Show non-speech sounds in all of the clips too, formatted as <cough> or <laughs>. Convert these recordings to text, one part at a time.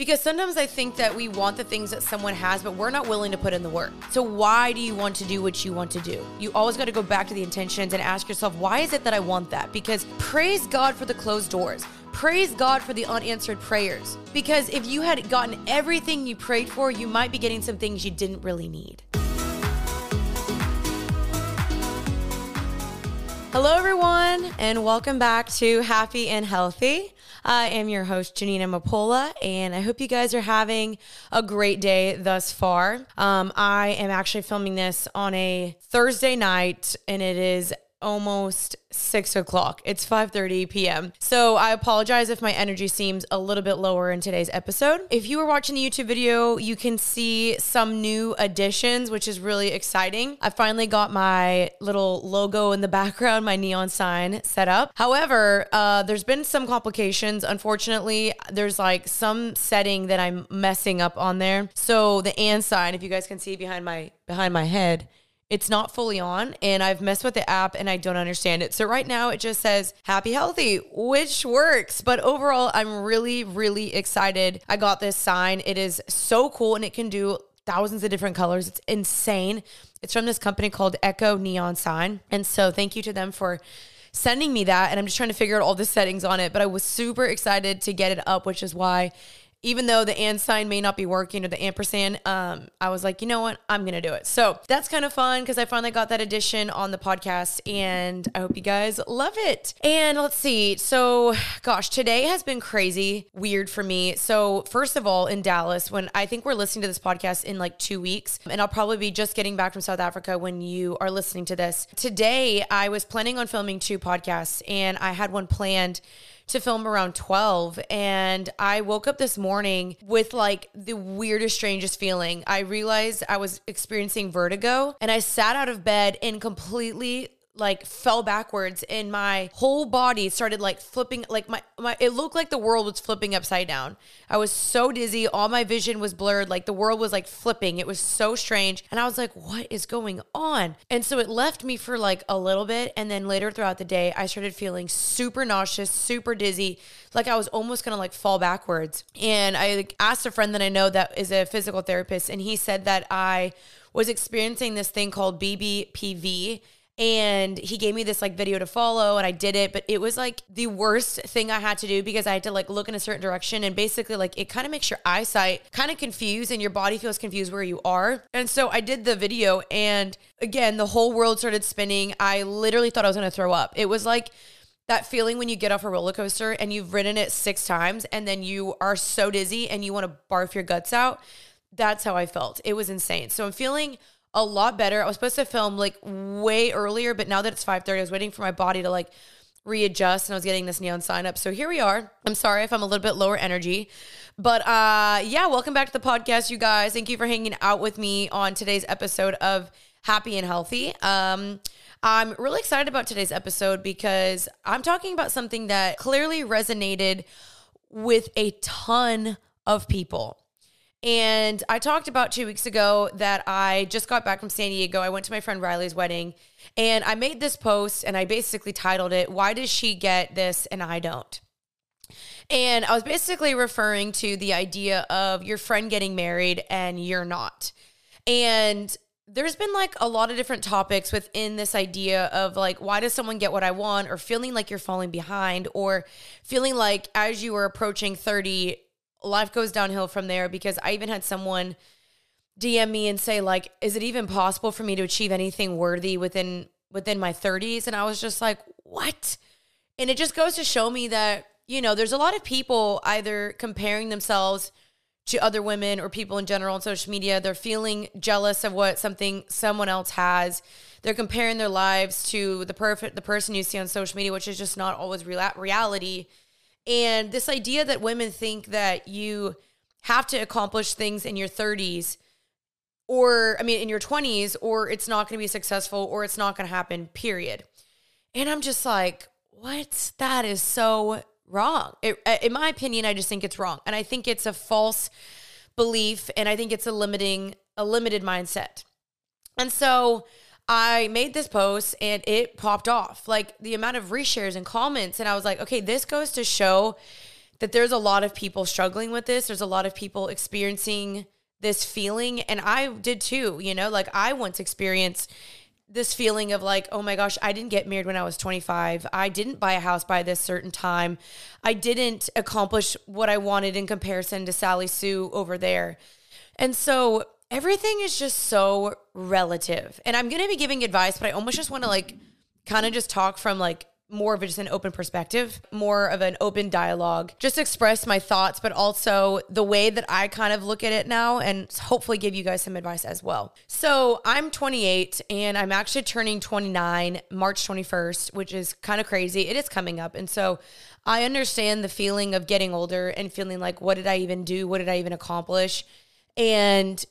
Because sometimes I think that we want the things that someone has, but we're not willing to put in the work. So, why do you want to do what you want to do? You always got to go back to the intentions and ask yourself, why is it that I want that? Because praise God for the closed doors. Praise God for the unanswered prayers. Because if you had gotten everything you prayed for, you might be getting some things you didn't really need. Hello, everyone, and welcome back to Happy and Healthy. I am your host, Janina Mapola, and I hope you guys are having a great day thus far. Um, I am actually filming this on a Thursday night, and it is almost six o'clock. It's 5:30 p.m. So I apologize if my energy seems a little bit lower in today's episode. If you were watching the YouTube video, you can see some new additions, which is really exciting. I finally got my little logo in the background, my neon sign set up. However, uh, there's been some complications. Unfortunately, there's like some setting that I'm messing up on there. So the and sign, if you guys can see behind my behind my head it's not fully on and I've messed with the app and I don't understand it. So right now it just says happy healthy, which works. But overall, I'm really, really excited. I got this sign. It is so cool and it can do thousands of different colors. It's insane. It's from this company called Echo Neon Sign. And so thank you to them for sending me that. And I'm just trying to figure out all the settings on it. But I was super excited to get it up, which is why even though the and sign may not be working or the ampersand, um, I was like, you know what? I'm going to do it. So that's kind of fun because I finally got that edition on the podcast and I hope you guys love it. And let's see. So, gosh, today has been crazy, weird for me. So, first of all, in Dallas, when I think we're listening to this podcast in like two weeks, and I'll probably be just getting back from South Africa when you are listening to this. Today, I was planning on filming two podcasts and I had one planned to film around 12 and I woke up this morning with like the weirdest strangest feeling. I realized I was experiencing vertigo and I sat out of bed and completely like fell backwards and my whole body started like flipping like my, my it looked like the world was flipping upside down. I was so dizzy. All my vision was blurred. Like the world was like flipping. It was so strange. And i was like what is going on? And so it left me for like a little bit. And then later throughout the day i started feeling super nauseous super dizzy. Like i was almost gonna like fall backwards. And i like, asked a friend that i know that is a physical therapist. And he said that i was experiencing this thing called bppv and he gave me this like video to follow and I did it but it was like the worst thing I had to do because I had to like look in a certain direction and basically like it kind of makes your eyesight kind of confused and your body feels confused where you are. And so I did the video and again the whole world started spinning. I literally thought I was going to throw up. It was like that feeling when you get off a roller coaster and you've ridden it 6 times and then you are so dizzy and you want to barf your guts out. That's how I felt. It was insane. So I'm feeling a lot better. I was supposed to film like way earlier, but now that it's 5:30, I was waiting for my body to like readjust and I was getting this neon sign up. So here we are. I'm sorry if I'm a little bit lower energy. But uh yeah, welcome back to the podcast you guys. Thank you for hanging out with me on today's episode of Happy and Healthy. Um I'm really excited about today's episode because I'm talking about something that clearly resonated with a ton of people. And I talked about two weeks ago that I just got back from San Diego. I went to my friend Riley's wedding and I made this post and I basically titled it, Why Does She Get This and I Don't? And I was basically referring to the idea of your friend getting married and you're not. And there's been like a lot of different topics within this idea of like why does someone get what I want or feeling like you're falling behind or feeling like as you are approaching 30 life goes downhill from there because I even had someone DM me and say like is it even possible for me to achieve anything worthy within within my 30s and I was just like what? And it just goes to show me that you know there's a lot of people either comparing themselves to other women or people in general on social media. They're feeling jealous of what something someone else has. They're comparing their lives to the perfect the person you see on social media which is just not always real- reality and this idea that women think that you have to accomplish things in your 30s or, I mean, in your 20s, or it's not going to be successful or it's not going to happen, period. And I'm just like, what? That is so wrong. It, uh, in my opinion, I just think it's wrong. And I think it's a false belief and I think it's a limiting, a limited mindset. And so, I made this post and it popped off like the amount of reshares and comments. And I was like, okay, this goes to show that there's a lot of people struggling with this. There's a lot of people experiencing this feeling. And I did too, you know, like I once experienced this feeling of like, oh my gosh, I didn't get married when I was 25. I didn't buy a house by this certain time. I didn't accomplish what I wanted in comparison to Sally Sue over there. And so everything is just so relative. And I'm going to be giving advice, but I almost just want to like kind of just talk from like more of just an open perspective, more of an open dialogue, just express my thoughts, but also the way that I kind of look at it now and hopefully give you guys some advice as well. So I'm 28 and I'm actually turning 29 March 21st, which is kind of crazy. It is coming up. And so I understand the feeling of getting older and feeling like, what did I even do? What did I even accomplish? And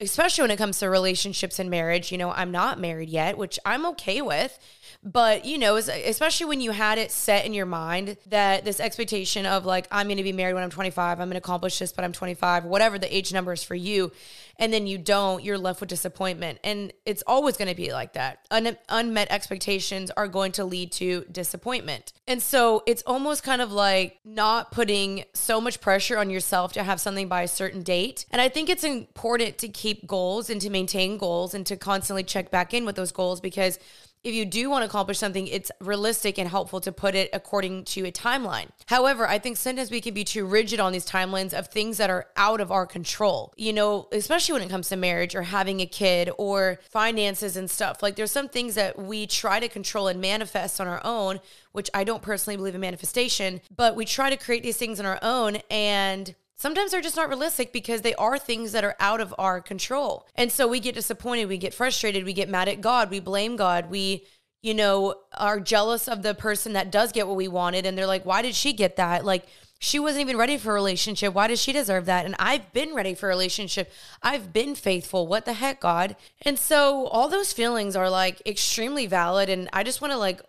especially when it comes to relationships and marriage, you know, I'm not married yet, which I'm okay with. But, you know, especially when you had it set in your mind that this expectation of like, I'm going to be married when I'm 25, I'm going to accomplish this, but I'm 25, whatever the age number is for you. And then you don't, you're left with disappointment. And it's always going to be like that. Un- unmet expectations are going to lead to disappointment. And so it's almost kind of like not putting so much pressure on yourself to have something by a certain date. And I think it's important to keep goals and to maintain goals and to constantly check back in with those goals because if you do want to accomplish something, it's realistic and helpful to put it according to a timeline. However, I think sometimes we can be too rigid on these timelines of things that are out of our control, you know, especially when it comes to marriage or having a kid or finances and stuff. Like there's some things that we try to control and manifest on our own, which I don't personally believe in manifestation, but we try to create these things on our own and sometimes they're just not realistic because they are things that are out of our control. And so we get disappointed, we get frustrated, we get mad at God, we blame God, we you know, are jealous of the person that does get what we wanted and they're like, "Why did she get that?" Like she wasn't even ready for a relationship. Why does she deserve that? And I've been ready for a relationship. I've been faithful. What the heck, God? And so all those feelings are like extremely valid and I just want to like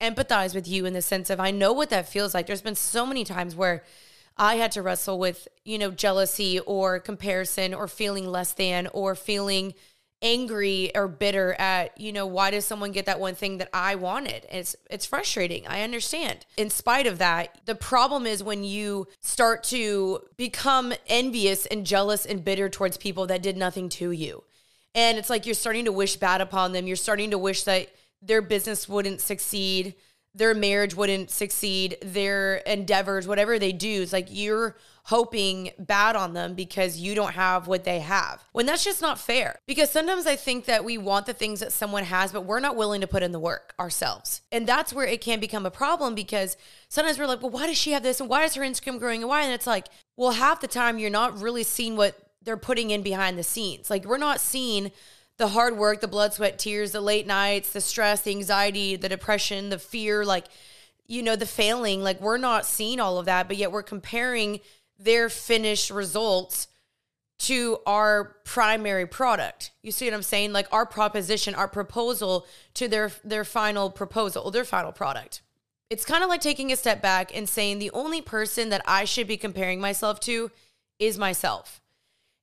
empathize with you in the sense of I know what that feels like. There's been so many times where I had to wrestle with, you know, jealousy or comparison or feeling less than or feeling angry or bitter at, you know, why does someone get that one thing that I wanted? It's it's frustrating. I understand. In spite of that, the problem is when you start to become envious and jealous and bitter towards people that did nothing to you. And it's like you're starting to wish bad upon them. You're starting to wish that their business wouldn't succeed their marriage wouldn't succeed, their endeavors, whatever they do, it's like you're hoping bad on them because you don't have what they have. When that's just not fair. Because sometimes I think that we want the things that someone has, but we're not willing to put in the work ourselves. And that's where it can become a problem because sometimes we're like, well, why does she have this? And why is her Instagram growing? And why? And it's like, well, half the time you're not really seeing what they're putting in behind the scenes. Like we're not seeing the hard work, the blood, sweat, tears, the late nights, the stress, the anxiety, the depression, the fear, like, you know, the failing. Like, we're not seeing all of that, but yet we're comparing their finished results to our primary product. You see what I'm saying? Like our proposition, our proposal to their their final proposal, their final product. It's kind of like taking a step back and saying the only person that I should be comparing myself to is myself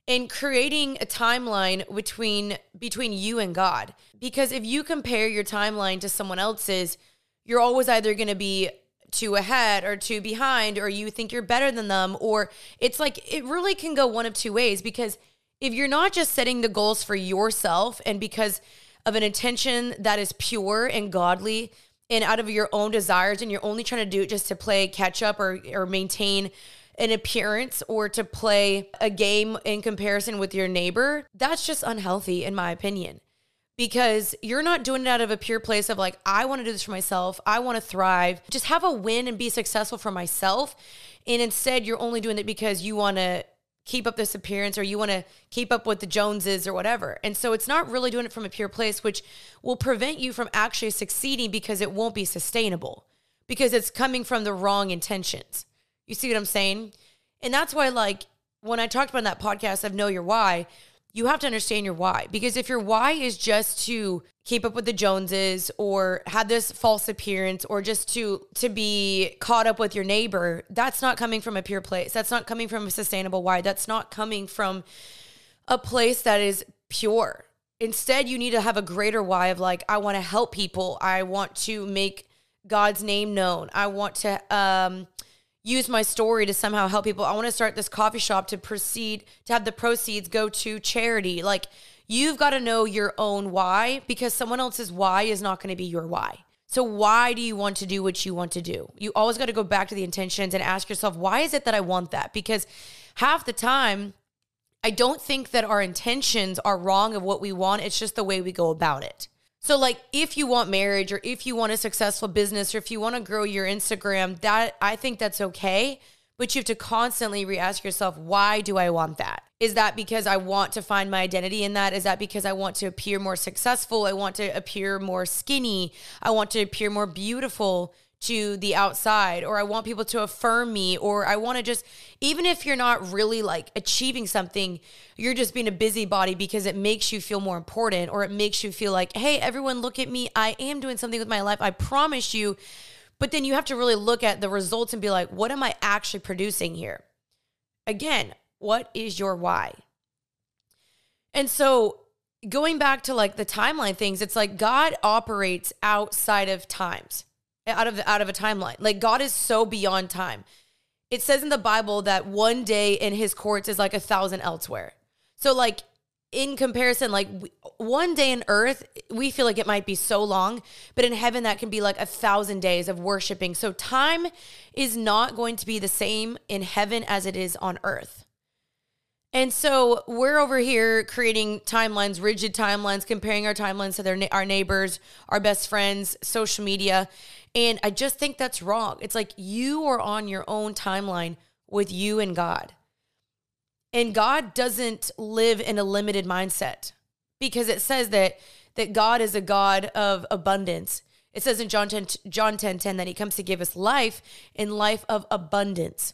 and creating a timeline between between you and God. Because if you compare your timeline to someone else's, you're always either going to be too ahead or too behind or you think you're better than them or it's like it really can go one of two ways because if you're not just setting the goals for yourself and because of an intention that is pure and godly and out of your own desires and you're only trying to do it just to play catch up or or maintain an appearance or to play a game in comparison with your neighbor, that's just unhealthy, in my opinion. Because you're not doing it out of a pure place of like, I want to do this for myself. I want to thrive. Just have a win and be successful for myself. And instead, you're only doing it because you want to keep up this appearance or you want to keep up with the Joneses or whatever. And so it's not really doing it from a pure place, which will prevent you from actually succeeding because it won't be sustainable because it's coming from the wrong intentions. You see what I'm saying? And that's why, like, when I talked about that podcast of Know Your Why, you have to understand your why. Because if your why is just to keep up with the Joneses or have this false appearance or just to to be caught up with your neighbor, that's not coming from a pure place. That's not coming from a sustainable why. That's not coming from a place that is pure. Instead, you need to have a greater why of like, I want to help people. I want to make God's name known. I want to um use my story to somehow help people. I want to start this coffee shop to proceed to have the proceeds go to charity. Like you've got to know your own why because someone else's why is not going to be your why. So why do you want to do what you want to do? You always got to go back to the intentions and ask yourself, why is it that I want that? Because half the time I don't think that our intentions are wrong of what we want. It's just the way we go about it. So, like, if you want marriage or if you want a successful business or if you want to grow your Instagram, that I think that's okay. But you have to constantly re ask yourself, why do I want that? Is that because I want to find my identity in that? Is that because I want to appear more successful? I want to appear more skinny. I want to appear more beautiful to the outside or I want people to affirm me or I want to just even if you're not really like achieving something you're just being a busybody because it makes you feel more important or it makes you feel like hey everyone look at me. I am doing something with my life. I promise you. But then you have to really look at the results and be like what am I actually producing here? Again what is your why? And so going back to like the timeline things it's like God operates outside of times out of out of a timeline. Like God is so beyond time. It says in the Bible that one day in his courts is like a thousand elsewhere. So like in comparison like one day in earth we feel like it might be so long but in heaven that can be like a thousand days of worshiping so time is not going to be the same in heaven as it is on earth and so we're over here creating timelines, rigid timelines, comparing our timelines to their our neighbors, our best friends, social media. And I just think that's wrong. It's like you are on your own timeline with you and God. And God doesn't live in a limited mindset because it says that that God is a God of abundance. It says in John 10, John 10, 10 that he comes to give us life and life of abundance.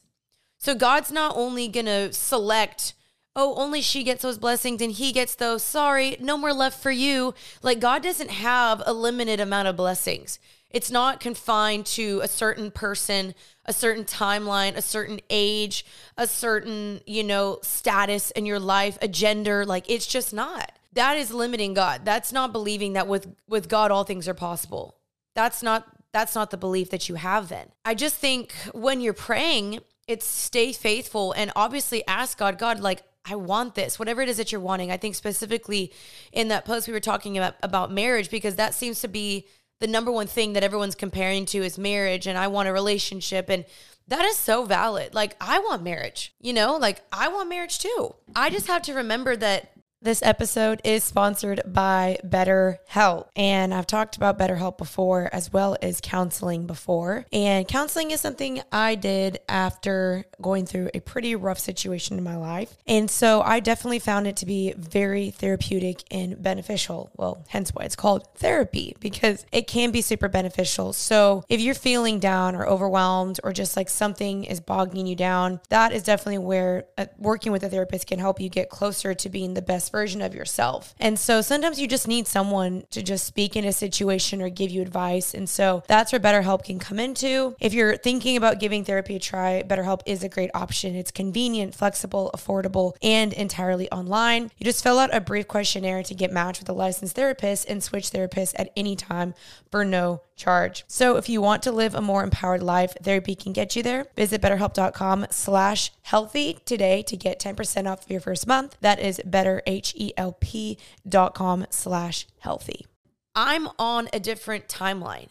So God's not only going to select, oh, only she gets those blessings and he gets those. Sorry, no more left for you. Like God doesn't have a limited amount of blessings. It's not confined to a certain person, a certain timeline, a certain age, a certain, you know, status in your life, a gender. Like it's just not. That is limiting God. That's not believing that with with God all things are possible. That's not that's not the belief that you have then. I just think when you're praying, it's stay faithful and obviously ask God, God, like I want this, whatever it is that you're wanting. I think specifically in that post we were talking about about marriage because that seems to be the number one thing that everyone's comparing to is marriage and I want a relationship and that is so valid. Like I want marriage, you know? Like I want marriage too. I just have to remember that this episode is sponsored by BetterHelp. And I've talked about BetterHelp before, as well as counseling before. And counseling is something I did after going through a pretty rough situation in my life. And so I definitely found it to be very therapeutic and beneficial. Well, hence why it's called therapy, because it can be super beneficial. So if you're feeling down or overwhelmed, or just like something is bogging you down, that is definitely where uh, working with a therapist can help you get closer to being the best version of yourself. And so sometimes you just need someone to just speak in a situation or give you advice. And so that's where BetterHelp can come into. If you're thinking about giving therapy a try, BetterHelp is a great option. It's convenient, flexible, affordable, and entirely online. You just fill out a brief questionnaire to get matched with a licensed therapist and switch therapists at any time for no charge. So if you want to live a more empowered life, therapy can get you there. Visit betterhelp.com slash healthy today to get 10% off your first month. That is betterhelp.com slash healthy. I'm on a different timeline.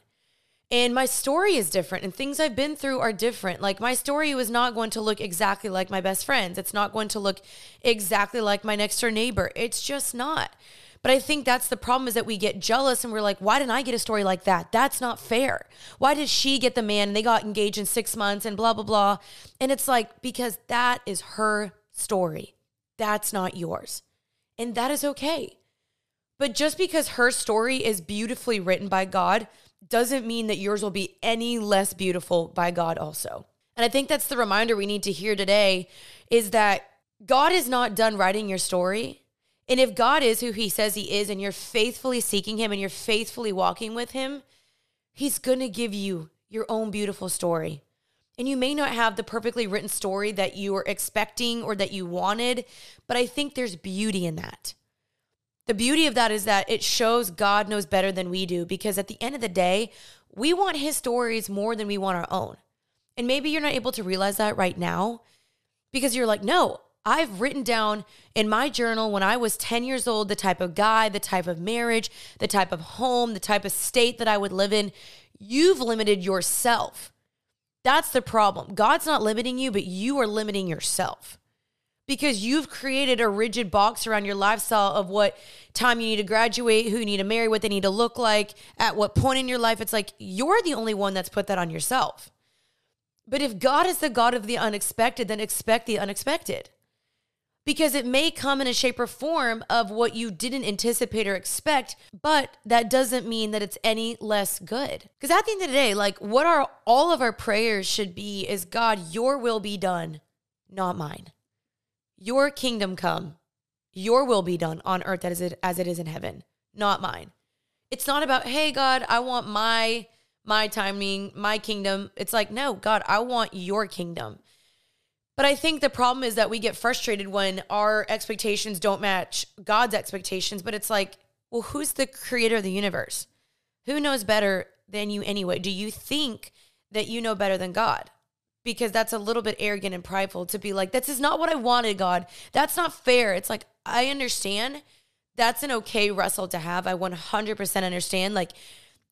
And my story is different, and things I've been through are different. Like, my story was not going to look exactly like my best friend's. It's not going to look exactly like my next door neighbor. It's just not. But I think that's the problem is that we get jealous and we're like, why didn't I get a story like that? That's not fair. Why did she get the man and they got engaged in six months and blah, blah, blah? And it's like, because that is her story. That's not yours. And that is okay. But just because her story is beautifully written by God doesn't mean that yours will be any less beautiful by God also. And I think that's the reminder we need to hear today is that God is not done writing your story. And if God is who he says he is and you're faithfully seeking him and you're faithfully walking with him, he's going to give you your own beautiful story. And you may not have the perfectly written story that you were expecting or that you wanted, but I think there's beauty in that. The beauty of that is that it shows God knows better than we do because at the end of the day, we want his stories more than we want our own. And maybe you're not able to realize that right now because you're like, no, I've written down in my journal when I was 10 years old the type of guy, the type of marriage, the type of home, the type of state that I would live in. You've limited yourself. That's the problem. God's not limiting you, but you are limiting yourself because you've created a rigid box around your lifestyle of what time you need to graduate, who you need to marry, what they need to look like, at what point in your life. It's like you're the only one that's put that on yourself. But if God is the God of the unexpected, then expect the unexpected because it may come in a shape or form of what you didn't anticipate or expect, but that doesn't mean that it's any less good. Because at the end of the day, like what are all of our prayers should be is God, your will be done, not mine. Your kingdom come, your will be done on earth as it, as it is in heaven, not mine. It's not about, hey, God, I want my my timing, my kingdom. It's like, no, God, I want your kingdom. But I think the problem is that we get frustrated when our expectations don't match God's expectations. But it's like, well, who's the creator of the universe? Who knows better than you anyway? Do you think that you know better than God? Because that's a little bit arrogant and prideful to be like, this is not what I wanted, God. That's not fair. It's like, I understand that's an okay wrestle to have. I 100% understand. Like,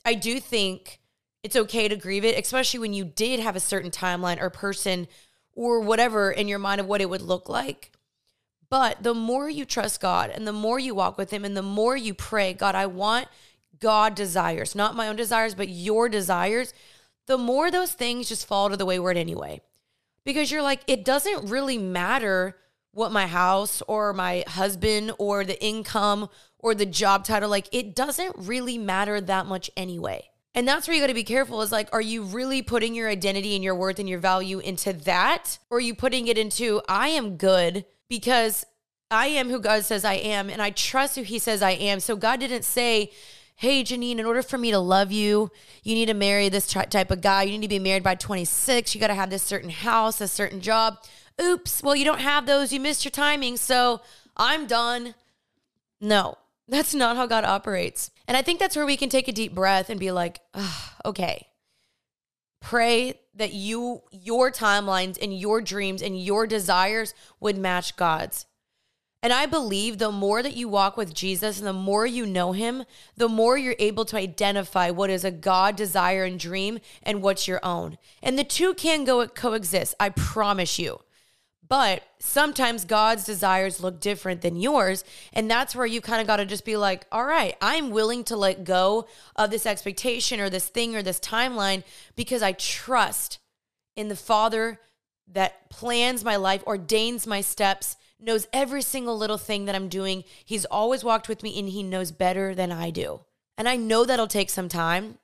I do think it's okay to grieve it, especially when you did have a certain timeline or person or whatever in your mind of what it would look like. But the more you trust God and the more you walk with Him and the more you pray, God, I want God desires, not my own desires, but your desires, the more those things just fall to the wayward anyway. Because you're like, it doesn't really matter what my house or my husband or the income or the job title, like, it doesn't really matter that much anyway. And that's where you got to be careful is like, are you really putting your identity and your worth and your value into that? Or are you putting it into, I am good because I am who God says I am and I trust who He says I am. So God didn't say, hey, Janine, in order for me to love you, you need to marry this type of guy. You need to be married by 26. You got to have this certain house, a certain job. Oops, well, you don't have those. You missed your timing. So I'm done. No, that's not how God operates. And I think that's where we can take a deep breath and be like, okay. Pray that you your timelines and your dreams and your desires would match God's. And I believe the more that you walk with Jesus and the more you know him, the more you're able to identify what is a God desire and dream and what's your own. And the two can go coexist, I promise you. But sometimes God's desires look different than yours. And that's where you kind of got to just be like, all right, I'm willing to let go of this expectation or this thing or this timeline because I trust in the Father that plans my life, ordains my steps, knows every single little thing that I'm doing. He's always walked with me and he knows better than I do. And I know that'll take some time.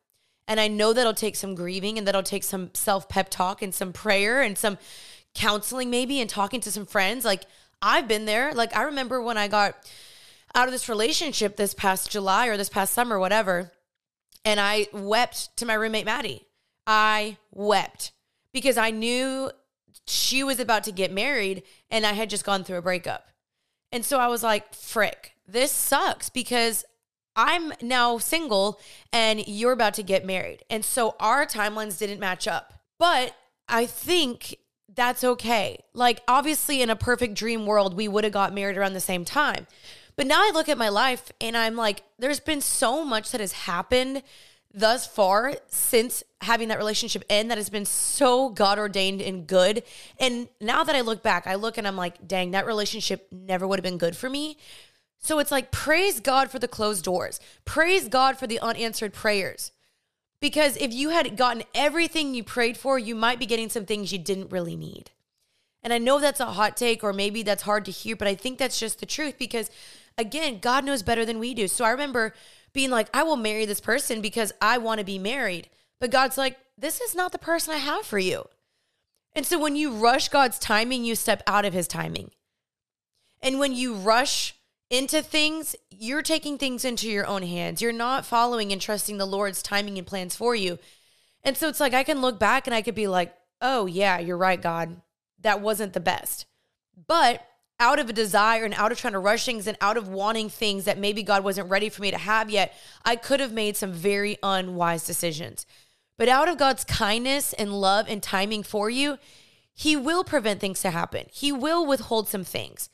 And I know that'll take some grieving and that'll take some self pep talk and some prayer and some counseling maybe and talking to some friends. Like I've been there. Like I remember when I got out of this relationship this past July or this past summer, whatever, and I wept to my roommate Maddie. I wept because I knew she was about to get married and I had just gone through a breakup. And so I was like, frick, this sucks because I'm now single and you're about to get married. And so our timelines didn't match up. But I think that's okay. Like, obviously, in a perfect dream world, we would have got married around the same time. But now I look at my life and I'm like, there's been so much that has happened thus far since having that relationship end that has been so God ordained and good. And now that I look back, I look and I'm like, dang, that relationship never would have been good for me. So it's like, praise God for the closed doors, praise God for the unanswered prayers. Because if you had gotten everything you prayed for, you might be getting some things you didn't really need. And I know that's a hot take, or maybe that's hard to hear, but I think that's just the truth because, again, God knows better than we do. So I remember being like, I will marry this person because I want to be married. But God's like, this is not the person I have for you. And so when you rush God's timing, you step out of his timing. And when you rush into things, you're taking things into your own hands. You're not following and trusting the Lord's timing and plans for you. And so it's like I can look back and I could be like, oh, yeah, you're right, God. That wasn't the best. But out of a desire and out of trying to rush things and out of wanting things that maybe God wasn't ready for me to have yet, I could have made some very unwise decisions. But out of God's kindness and love and timing for you, He will prevent things to happen. He will withhold some things.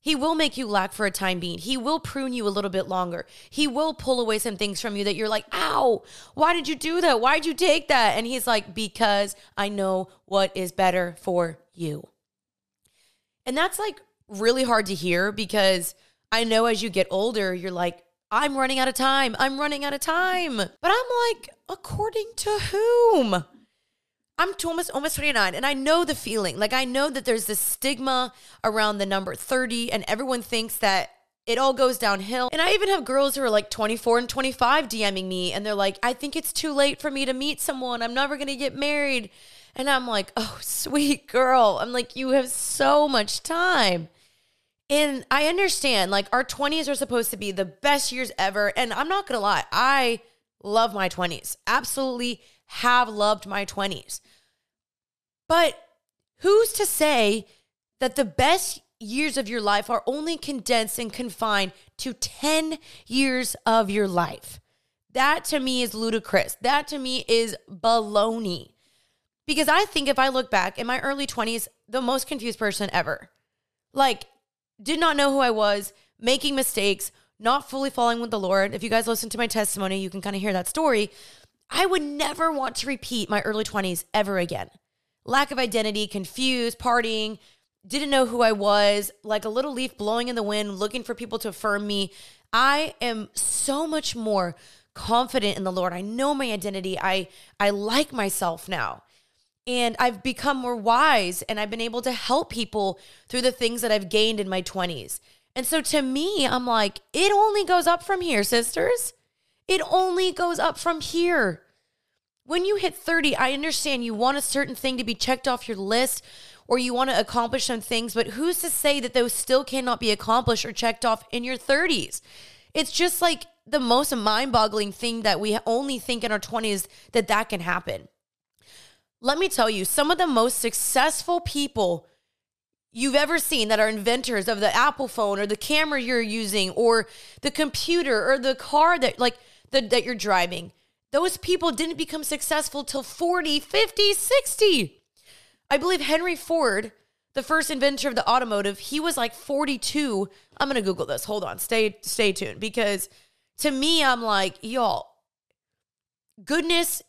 He will make you lack for a time being. He will prune you a little bit longer. He will pull away some things from you that you're like, ow, why did you do that? Why did you take that? And he's like, because I know what is better for you. And that's like really hard to hear because I know as you get older, you're like, I'm running out of time. I'm running out of time. But I'm like, according to whom? I'm almost almost 29 and I know the feeling. Like I know that there's this stigma around the number 30 and everyone thinks that it all goes downhill. And I even have girls who are like 24 and 25 DMing me and they're like, "I think it's too late for me to meet someone. I'm never going to get married." And I'm like, "Oh, <laughs> sweet girl." I'm like, "You have so much time." And I understand like our 20s are supposed to be the best years ever, and I'm not going to lie. I love my 20s. Absolutely have loved my 20s. But who's to say that the best years of your life are only condensed and confined to 10 years of your life? That to me is ludicrous. That to me is baloney. Because I think if I look back in my early 20s, the most confused person ever. Like, did not know who I was, making mistakes, not fully following with the Lord. If you guys listen to my testimony, you can kind of hear that story. I would never want to repeat my early 20s ever again lack of identity, confused, partying, didn't know who I was, like a little leaf blowing in the wind, looking for people to affirm me. I am so much more confident in the Lord. I know my identity. I I like myself now. And I've become more wise and I've been able to help people through the things that I've gained in my 20s. And so to me, I'm like, it only goes up from here, sisters. It only goes up from here. When you hit 30, I understand you want a certain thing to be checked off your list or you want to accomplish some things, but who's to say that those still cannot be accomplished or checked off in your 30s? It's just like the most mind boggling thing that we only think in our 20s that that can happen. Let me tell you, some of the most successful people you've ever seen that are inventors of the Apple phone or the camera you're using or the computer or the car that like the, that you're driving those people didn't become successful till 40, 50, 60. I believe Henry Ford, the first inventor of the automotive, he was like 42. I'm going to Google this. Hold on. Stay stay tuned because to me I'm like, y'all, goodness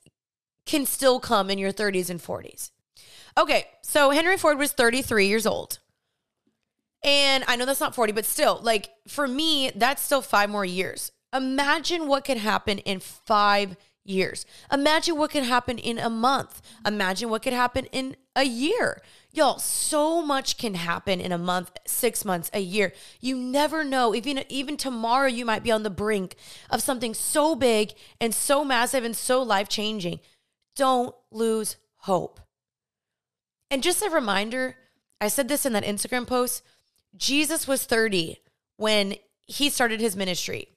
can still come in your 30s and 40s. Okay, so Henry Ford was 33 years old. And I know that's not 40, but still, like for me, that's still five more years. Imagine what could happen in five years. Imagine what could happen in a month. Imagine what could happen in a year. Y'all, so much can happen in a month, 6 months, a year. You never know. Even even tomorrow you might be on the brink of something so big and so massive and so life-changing. Don't lose hope. And just a reminder, I said this in that Instagram post, Jesus was 30 when he started his ministry.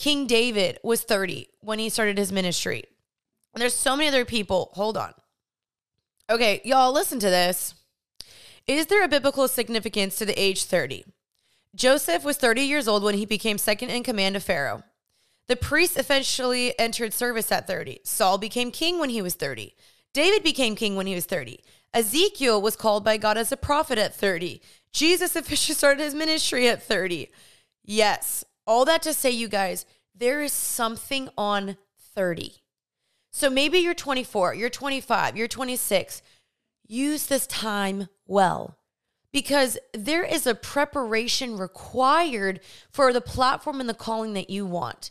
King David was 30 when he started his ministry. And there's so many other people. Hold on. Okay, y'all, listen to this. Is there a biblical significance to the age 30? Joseph was 30 years old when he became second in command of Pharaoh. The priests eventually entered service at 30. Saul became king when he was 30. David became king when he was 30. Ezekiel was called by God as a prophet at 30. Jesus <laughs> officially started his ministry at 30. Yes, all that to say, you guys, there is something on 30. So maybe you're 24, you're 25, you're 26. Use this time well because there is a preparation required for the platform and the calling that you want.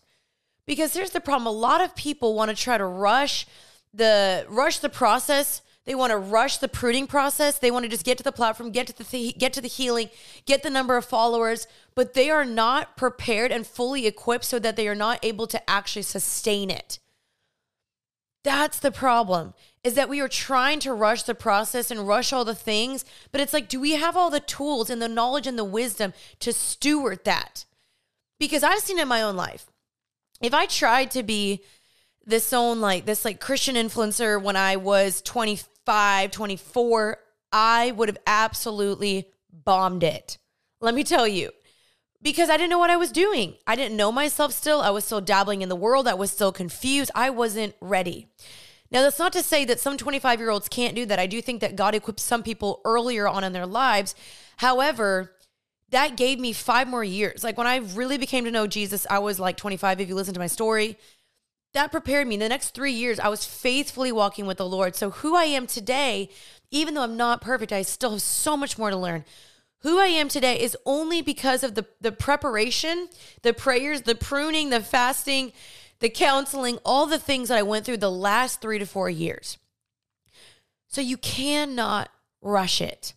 Because here's the problem a lot of people want to try to rush the rush the process they want to rush the pruning process. They want to just get to the platform, get to the th- get to the healing, get the number of followers, but they are not prepared and fully equipped so that they are not able to actually sustain it. That's the problem. Is that we are trying to rush the process and rush all the things, but it's like do we have all the tools and the knowledge and the wisdom to steward that? Because I've seen it in my own life. If I tried to be this own like this like Christian influencer when I was 25, 24, I would have absolutely bombed it. Let me tell you. Because I didn't know what I was doing. I didn't know myself still. I was still dabbling in the world. I was still confused. I wasn't ready. Now, that's not to say that some 25 year olds can't do that. I do think that God equips some people earlier on in their lives. However, that gave me five more years. Like when I really became to know Jesus, I was like 25, if you listen to my story. That prepared me. In The next three years, I was faithfully walking with the Lord. So, who I am today, even though I'm not perfect, I still have so much more to learn. Who I am today is only because of the, the preparation, the prayers, the pruning, the fasting, the counseling, all the things that I went through the last three to four years. So you cannot rush it.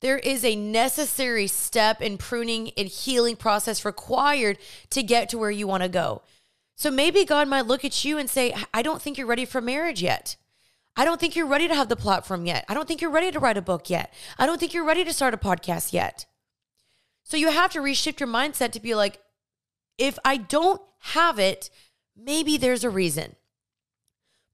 There is a necessary step in pruning and healing process required to get to where you want to go. So maybe God might look at you and say, I don't think you're ready for marriage yet. I don't think you're ready to have the platform yet. I don't think you're ready to write a book yet. I don't think you're ready to start a podcast yet. So you have to reshift your mindset to be like, if I don't have it, maybe there's a reason.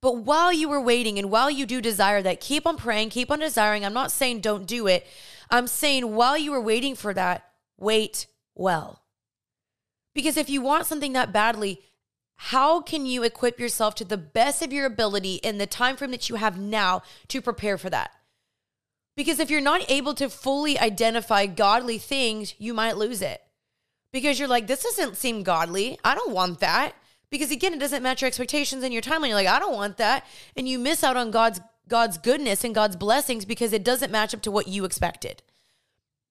But while you were waiting and while you do desire that, keep on praying, keep on desiring. I'm not saying don't do it. I'm saying while you were waiting for that, wait well. Because if you want something that badly, how can you equip yourself to the best of your ability in the time frame that you have now to prepare for that? Because if you're not able to fully identify godly things, you might lose it. Because you're like, this doesn't seem godly. I don't want that because again it doesn't match your expectations and your timeline you're like i don't want that and you miss out on god's god's goodness and god's blessings because it doesn't match up to what you expected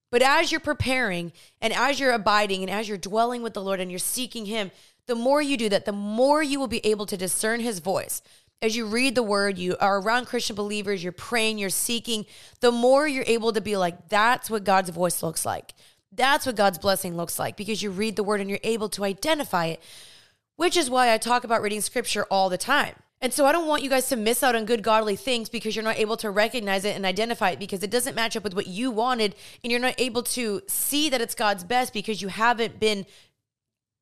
but as you're preparing and as you're abiding and as you're dwelling with the lord and you're seeking him the more you do that the more you will be able to discern his voice as you read the word you are around christian believers you're praying you're seeking the more you're able to be like that's what god's voice looks like that's what god's blessing looks like because you read the word and you're able to identify it which is why I talk about reading scripture all the time. And so I don't want you guys to miss out on good godly things because you're not able to recognize it and identify it because it doesn't match up with what you wanted and you're not able to see that it's God's best because you haven't been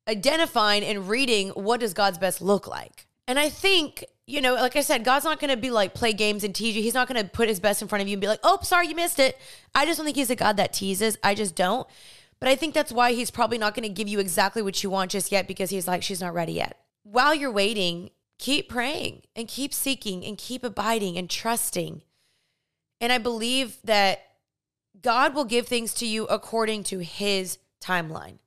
identifying and reading what does God's best look like. And I think, you know, like I said, God's not going to be like play games and tease you. He's not going to put his best in front of you and be like, "Oh, sorry you missed it." I just don't think he's a God that teases. I just don't. But I think that's why he's probably not going to give you exactly what you want just yet because he's like, she's not ready yet. While you're waiting, keep praying and keep seeking and keep abiding and trusting. And I believe that God will give things to you according to his timeline.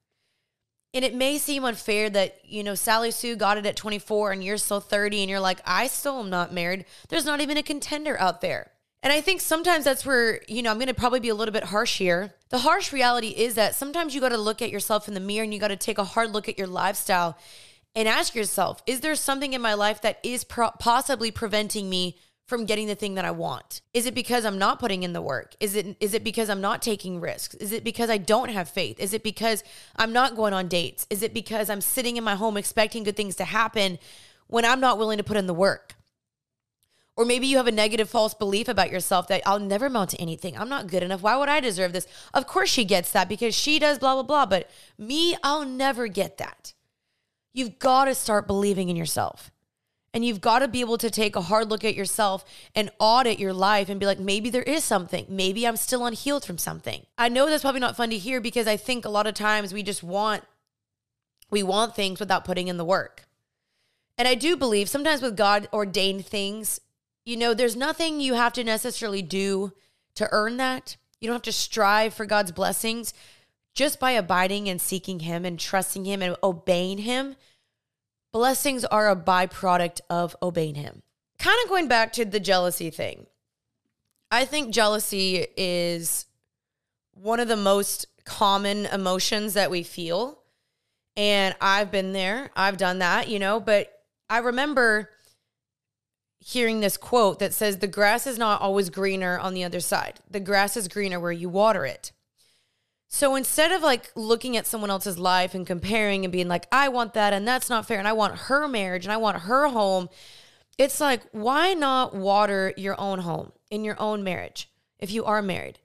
And it may seem unfair that, you know, Sally Sue got it at 24 and you're still 30 and you're like, I still am not married. There's not even a contender out there. And I think sometimes that's where, you know, I'm going to probably be a little bit harsh here. The harsh reality is that sometimes you got to look at yourself in the mirror and you got to take a hard look at your lifestyle and ask yourself, is there something in my life that is pro- possibly preventing me from getting the thing that I want? Is it because I'm not putting in the work? Is it is it because I'm not taking risks? Is it because I don't have faith? Is it because I'm not going on dates? Is it because I'm sitting in my home expecting good things to happen when I'm not willing to put in the work? Or maybe you have a negative false belief about yourself that I'll never amount to anything. I'm not good enough. Why would I deserve this? Of course she gets that because she does blah, blah, blah. But me, I'll never get that. You've got to start believing in yourself. And you've got to be able to take a hard look at yourself and audit your life and be like, maybe there is something. Maybe I'm still unhealed from something. I know that's probably not fun to hear because I think a lot of times we just want we want things without putting in the work. And I do believe sometimes with God ordained things, you know, there's nothing you have to necessarily do to earn that. You don't have to strive for God's blessings just by abiding and seeking Him and trusting Him and obeying Him. Blessings are a byproduct of obeying Him. Kind of going back to the jealousy thing. I think jealousy is one of the most common emotions that we feel. And I've been there, I've done that, you know, but I remember hearing this quote that says, The grass is not always greener on the other side. The grass is greener where you water it. So instead of like looking at someone else's life and comparing and being like, I want that and that's not fair and I want her marriage and I want her home, it's like, why not water your own home in your own marriage if you are married?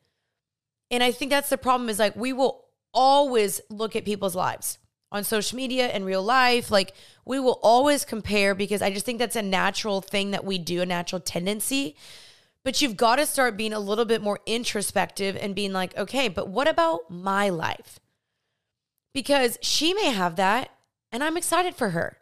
And I think that's the problem is like, we will always look at people's lives on social media and real life. Like we will always compare because I just think that's a natural thing that we do, a natural tendency. But you've got to start being a little bit more introspective and being like, okay, but what about my life? Because she may have that and I'm excited for her.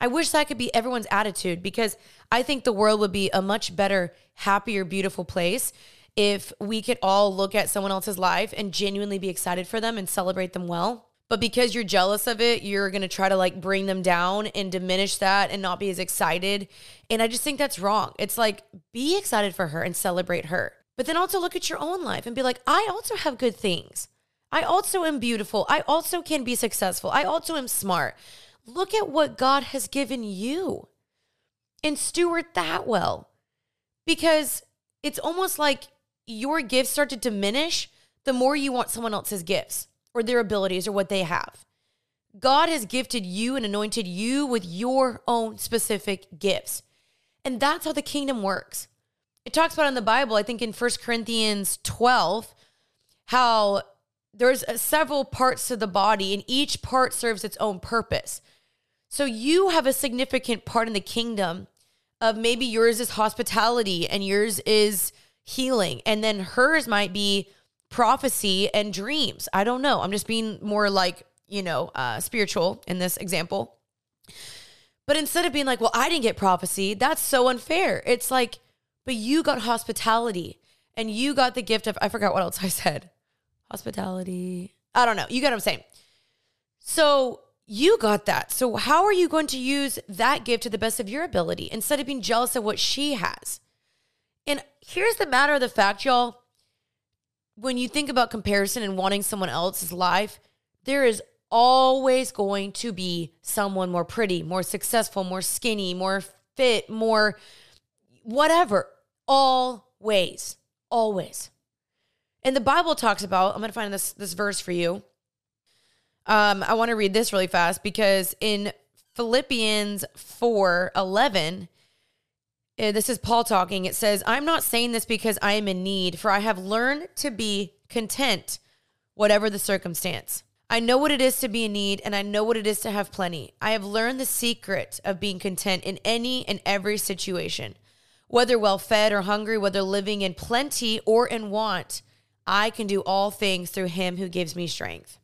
I wish that could be everyone's attitude because I think the world would be a much better, happier, beautiful place if we could all look at someone else's life and genuinely be excited for them and celebrate them well. But because you're jealous of it, you're going to try to like bring them down and diminish that and not be as excited. And I just think that's wrong. It's like be excited for her and celebrate her. But then also look at your own life and be like, I also have good things. I also am beautiful. I also can be successful. I also am smart. Look at what God has given you and steward that well. Because it's almost like your gifts start to diminish the more you want someone else's gifts or their abilities or what they have. God has gifted you and anointed you with your own specific gifts. And that's how the kingdom works. It talks about in the Bible, I think in 1 Corinthians 12, how there's uh, several parts to the body and each part serves its own purpose. So you have a significant part in the kingdom of maybe yours is hospitality and yours is healing. And then hers might be prophecy and dreams. I don't know. I'm just being more like, you know, uh, spiritual in this example. But instead of being like, well, I didn't get prophecy, that's so unfair. It's like, but you got hospitality and you got the gift of, I forgot what else I said. Hospitality. I don't know. You get what I'm saying. So you got that. So how are you going to use that gift to the best of your ability instead of being jealous of what she has? And here's the matter of the fact, y'all. When you think about comparison and wanting someone else's life, there is always going to be someone more pretty, more successful, more skinny, more fit, more whatever. Always. Always. And the Bible talks about, I'm going to find this this verse for you. Um, I want to read this really fast because in Philippians 4 11, uh, Eh, this is Paul talking. It says, I'm not saying this because I am in need, for I have learned to be content, whatever the circumstance. I know what it is to be in need, and I know what it is to have plenty. I have learned the secret of being content in any and every situation, whether well fed or hungry, whether living in plenty or in want. I can do all things through him who gives me strength.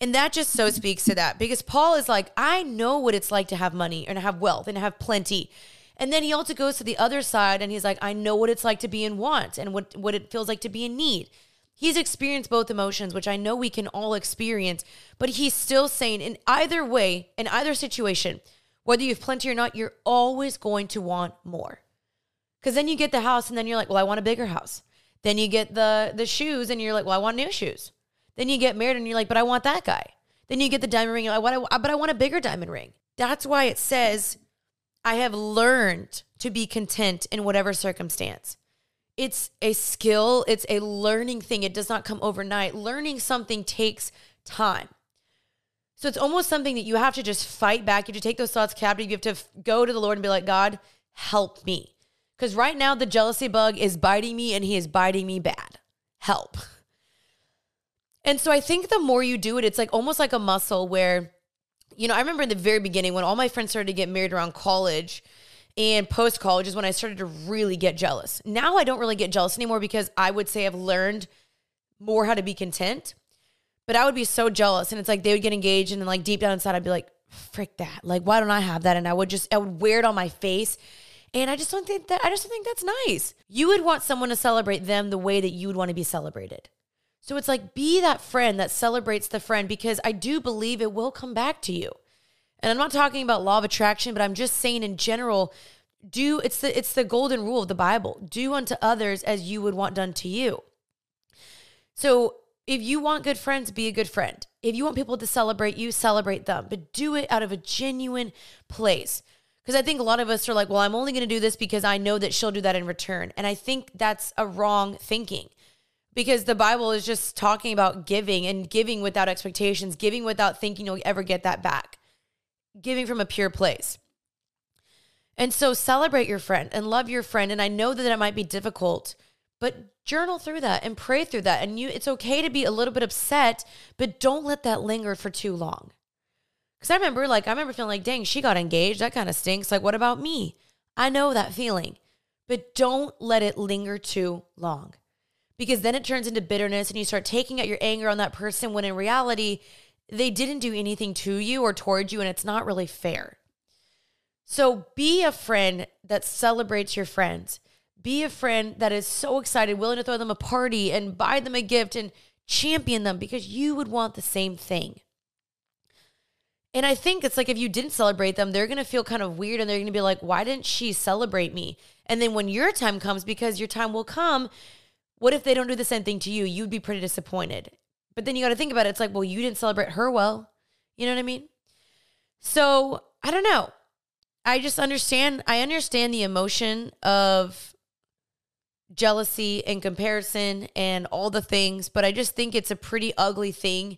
And that just so speaks to that because Paul is like, I know what it's like to have money and have wealth and have plenty and then he also goes to the other side and he's like, I know what it's like to be in want and what, what it feels like to be in need. He's experienced both emotions, which I know we can all experience, but he's still saying in either way, in either situation, whether you have plenty or not, you're always going to want more. Because then you get the house and then you're like, well, I want a bigger house. Then you get the the shoes and you're like, well, I want new shoes. Then you get married and you're like, but I want that guy. Then you get the diamond ring. Like, what? but I want a bigger diamond ring. That's why it says I have learned to be content in whatever circumstance. It's a skill, it's a learning thing. It does not come overnight. Learning something takes time. So it's almost something that you have to just fight back. You have to take those thoughts captive. You have to go to the Lord and be like, God, help me. Because right now, the jealousy bug is biting me and he is biting me bad. Help. And so I think the more you do it, it's like almost like a muscle where you know, I remember in the very beginning when all my friends started to get married around college and post college is when I started to really get jealous. Now I don't really get jealous anymore because I would say I've learned more how to be content. But I would be so jealous. And it's like they would get engaged and then like deep down inside I'd be like, frick that. Like, why don't I have that? And I would just I would wear it on my face. And I just don't think that I just don't think that's nice. You would want someone to celebrate them the way that you would want to be celebrated. So it's like be that friend that celebrates the friend because I do believe it will come back to you. And I'm not talking about law of attraction, but I'm just saying in general, do it's the it's the golden rule of the Bible. Do unto others as you would want done to you. So if you want good friends, be a good friend. If you want people to celebrate you, celebrate them, but do it out of a genuine place. Because I think a lot of us are like, well, I'm only going to do this because I know that she'll do that in return. And I think that's a wrong thinking because the Bible is just talking about giving and giving without expectations, giving without thinking you'll ever get that back, giving from a pure place. And so celebrate your friend and love your friend. And I know that it might be difficult, but journal through that and pray through that. And you it's okay to be a little bit upset, but don't let that linger for too long. Cause I remember like I remember feeling like, dang, she got engaged. That kind of stinks. Like, what about me? I know that feeling. But don't let it linger too long because then it turns into bitterness and you start taking out your anger on that person when in reality, they didn't do anything to you or towards you and it's not really fair. So be a friend that celebrates your friends. Be a friend that is so excited, willing to throw them a party and buy them a gift and champion them because you would want the same thing. And I think it's like if you didn't celebrate them, they're going to feel kind of weird and they're going to be like, why didn't she celebrate me? And then when your time comes, because your time will come, what if they don't do the same thing to you? You'd be pretty disappointed. But then you got to think about it. It's like, well, you didn't celebrate her well. You know what I mean? So I don't know. I just understand. I understand the emotion of jealousy and comparison and all the things, but I just think it's a pretty ugly thing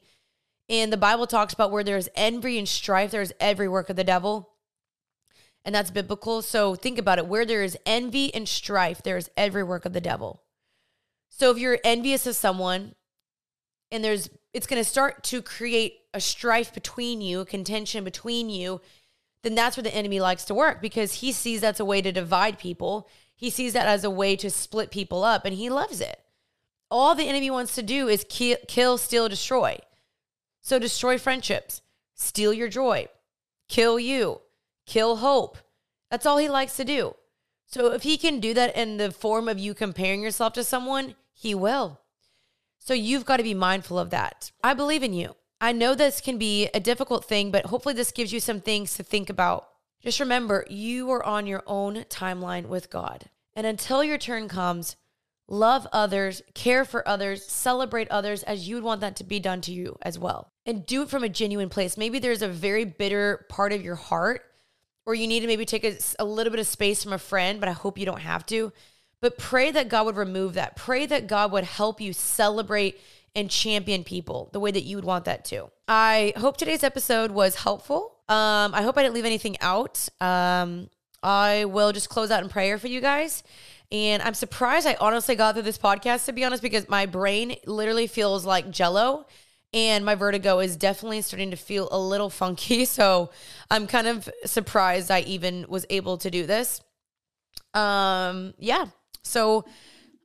and the Bible talks about where there's envy and strife, there's every work of the devil. And that's biblical. So think about it. Where there is envy and strife, there is every work of the devil. So if you're envious of someone and there's it's going to start to create a strife between you, a contention between you, then that's where the enemy likes to work because he sees that's a way to divide people. He sees that as a way to split people up and he loves it. All the enemy wants to do is kill, kill steal, destroy. So destroy friendships, steal your joy, kill you, kill hope. That's all he likes to do. So if he can do that in the form of you comparing yourself to someone, he will. So you've got to be mindful of that. I believe in you. I know this can be a difficult thing, but hopefully this gives you some things to think about. Just remember, you are on your own timeline with God. And until your turn comes, love others, care for others, celebrate others as you would want that to be done to you as well. And do it from a genuine place. Maybe there's a very bitter part of your heart or you need to maybe take a, a little bit of space from a friend, but I hope you don't have to. But pray that God would remove that. Pray that God would help you celebrate and champion people the way that you would want that to. I hope today's episode was helpful. Um, I hope I didn't leave anything out. Um, I will just close out in prayer for you guys. And I'm surprised I honestly got through this podcast, to be honest, because my brain literally feels like jello and my vertigo is definitely starting to feel a little funky. <laughs> So I'm kind of surprised I even was able to do this. Um, yeah. So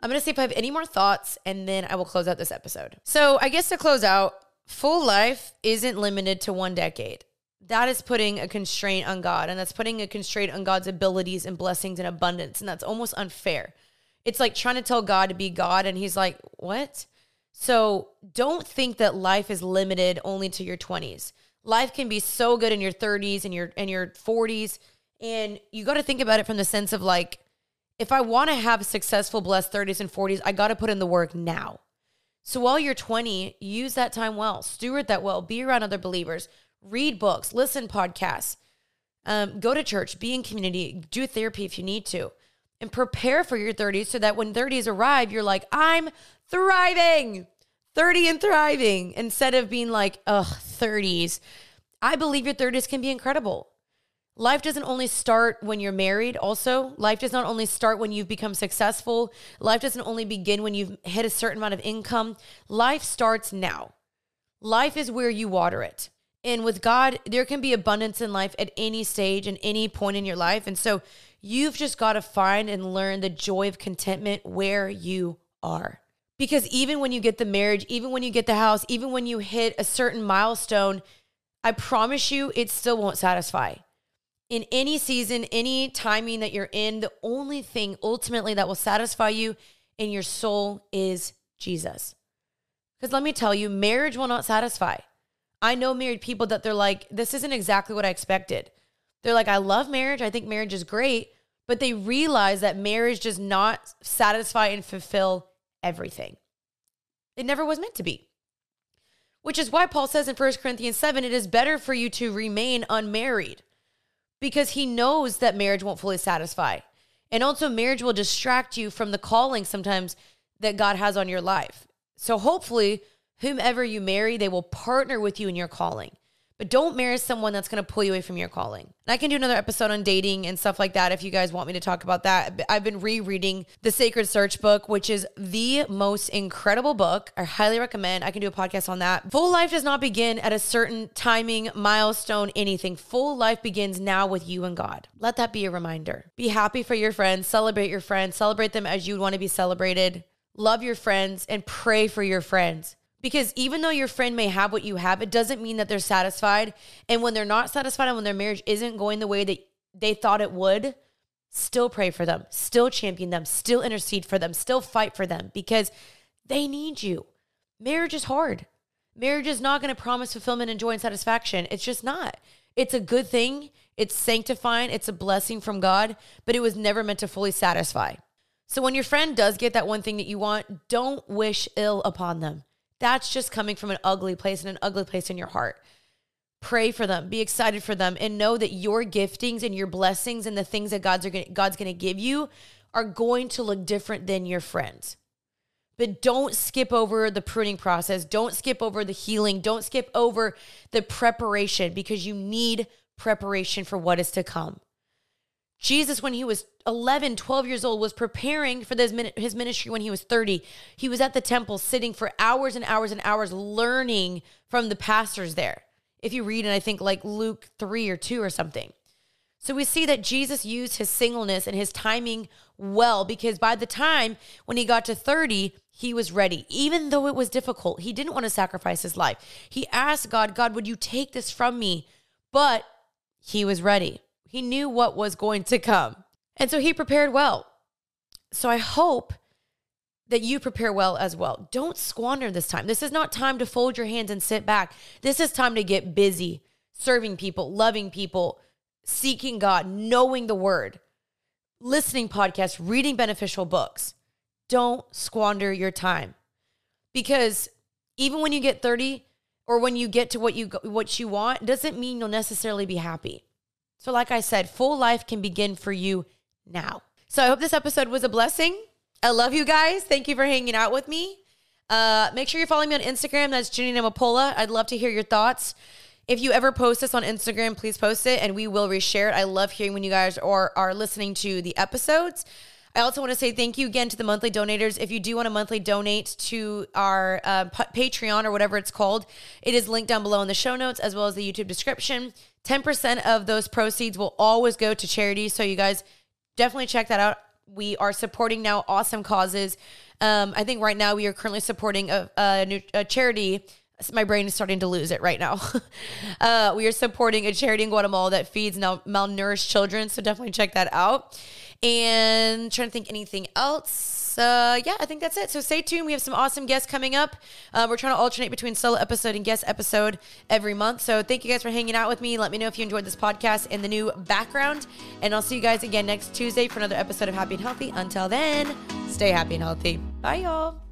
I'm going to see if I have any more thoughts and then I will close out this episode. So I guess to close out, full life isn't limited to one decade that is putting a constraint on God and that's putting a constraint on God's abilities and blessings and abundance. And that's almost unfair. It's like trying to tell God to be God and he's like, what? So don't think that life is limited only to your 20s. Life can be so good in your 30s and your and your 40s. And you got to think about it from the sense of like, if I want to have successful, blessed 30s and 40s, I got to put in the work now. So while you're 20, use that time well, steward that well, be around other believers, read books, listen podcasts, um, go to church, be in community, do therapy if you need to, and prepare for your 30s so that when 30s arrive, you're like, I'm thriving, 30 and thriving, instead of being like, ugh, 30s. I believe your 30s can be incredible. Life doesn't only start when you're married, also. Life does not only start when you've become successful. Life doesn't only begin when you've hit a certain amount of income. Life starts now. Life is where you water it. And with God, there can be abundance in life at any stage and any point in your life. And so you've just got to find and learn the joy of contentment where you are. Because even when you get the marriage, even when you get the house, even when you hit a certain milestone, I promise you it still won't satisfy. In any season, any timing that you're in, the only thing ultimately that will satisfy you in your soul is Jesus. Because let me tell you, marriage will not satisfy. I know married people that they're like, this isn't exactly what I expected. They're like, I love marriage. I think marriage is great. But they realize that marriage does not satisfy and fulfill everything. It never was meant to be. Which is why Paul says in 1 Corinthians 7 it is better for you to remain unmarried because he knows that marriage won't fully satisfy. And also, marriage will distract you from the calling sometimes that God has on your life. So, hopefully, whomever you marry, they will partner with you in your calling. But don't marry someone that's going to pull you away from your calling. And I can do another episode on dating and stuff like that if you guys want me to talk about that. I've been rereading the Sacred Search book, which is the most incredible book. I highly recommend. I can do a podcast on that. Full life does not begin at a certain timing, milestone, anything. Full life begins now with you and God. Let that be a reminder. Be happy for your friends, celebrate your friends, celebrate them as you want to be celebrated. Love your friends and pray for your friends. Because even though your friend may have what you have, it doesn't mean that they're satisfied. And when they're not satisfied and when their marriage isn't going the way that they thought it would, still pray for them, still champion them, still intercede for them, still fight for them because they need you. Marriage is hard. Marriage is not going to promise fulfillment and joy and satisfaction. It's just not. It's a good thing. It's sanctifying. It's a blessing from God, but it was never meant to fully satisfy. So when your friend does get that one thing that you want, don't wish ill upon them. That's just coming from an ugly place and an ugly place in your heart. Pray for them, be excited for them, and know that your giftings and your blessings and the things that God's gonna, God's going to give you are going to look different than your friends. But don't skip over the pruning process. Don't skip over the healing. Don't skip over the preparation because you need preparation for what is to come. Jesus, when he was 11, 12 years old, was preparing for his ministry when he was 30. He was at the temple sitting for hours and hours and hours learning from the pastors there. If you read, and I think like Luke 3 or 2 or something. So we see that Jesus used his singleness and his timing well because by the time when he got to 30, he was ready. Even though it was difficult, he didn't want to sacrifice his life. He asked God, God, would you take this from me? But he was ready. He knew what was going to come. And so he prepared well. So I hope that you prepare well as well. Don't squander this time. This is not time to fold your hands and sit back. This is time to get busy, serving people, loving people, seeking God, knowing the word, listening podcasts, reading beneficial books. Don't squander your time. Because even when you get 30 or when you get to what you what you want, doesn't mean you'll necessarily be happy. So, like I said, full life can begin for you now. So, I hope this episode was a blessing. I love you guys. Thank you for hanging out with me. Uh, make sure you're following me on Instagram. That's Janina Mapola. I'd love to hear your thoughts. If you ever post this on Instagram, please post it and we will reshare it. I love hearing when you guys are, are listening to the episodes. I also want to say thank you again to the monthly donators. If you do want to monthly donate to our uh, Patreon or whatever it's called, it is linked down below in the show notes as well as the YouTube description. 10% of those proceeds will always go to charity. So you guys definitely check that out. We are supporting now awesome causes. Um, I think right now we are currently supporting a, a, new, a charity. My brain is starting to lose it right now. <laughs> uh, we are supporting a charity in Guatemala that feeds now malnourished children. So definitely check that out. And trying to think anything else uh, yeah, I think that's it. So stay tuned. We have some awesome guests coming up. Uh, we're trying to alternate between solo episode and guest episode every month. So thank you guys for hanging out with me. Let me know if you enjoyed this podcast and the new background. And I'll see you guys again next Tuesday for another episode of Happy and Healthy. Until then, stay happy and healthy. Bye, y'all.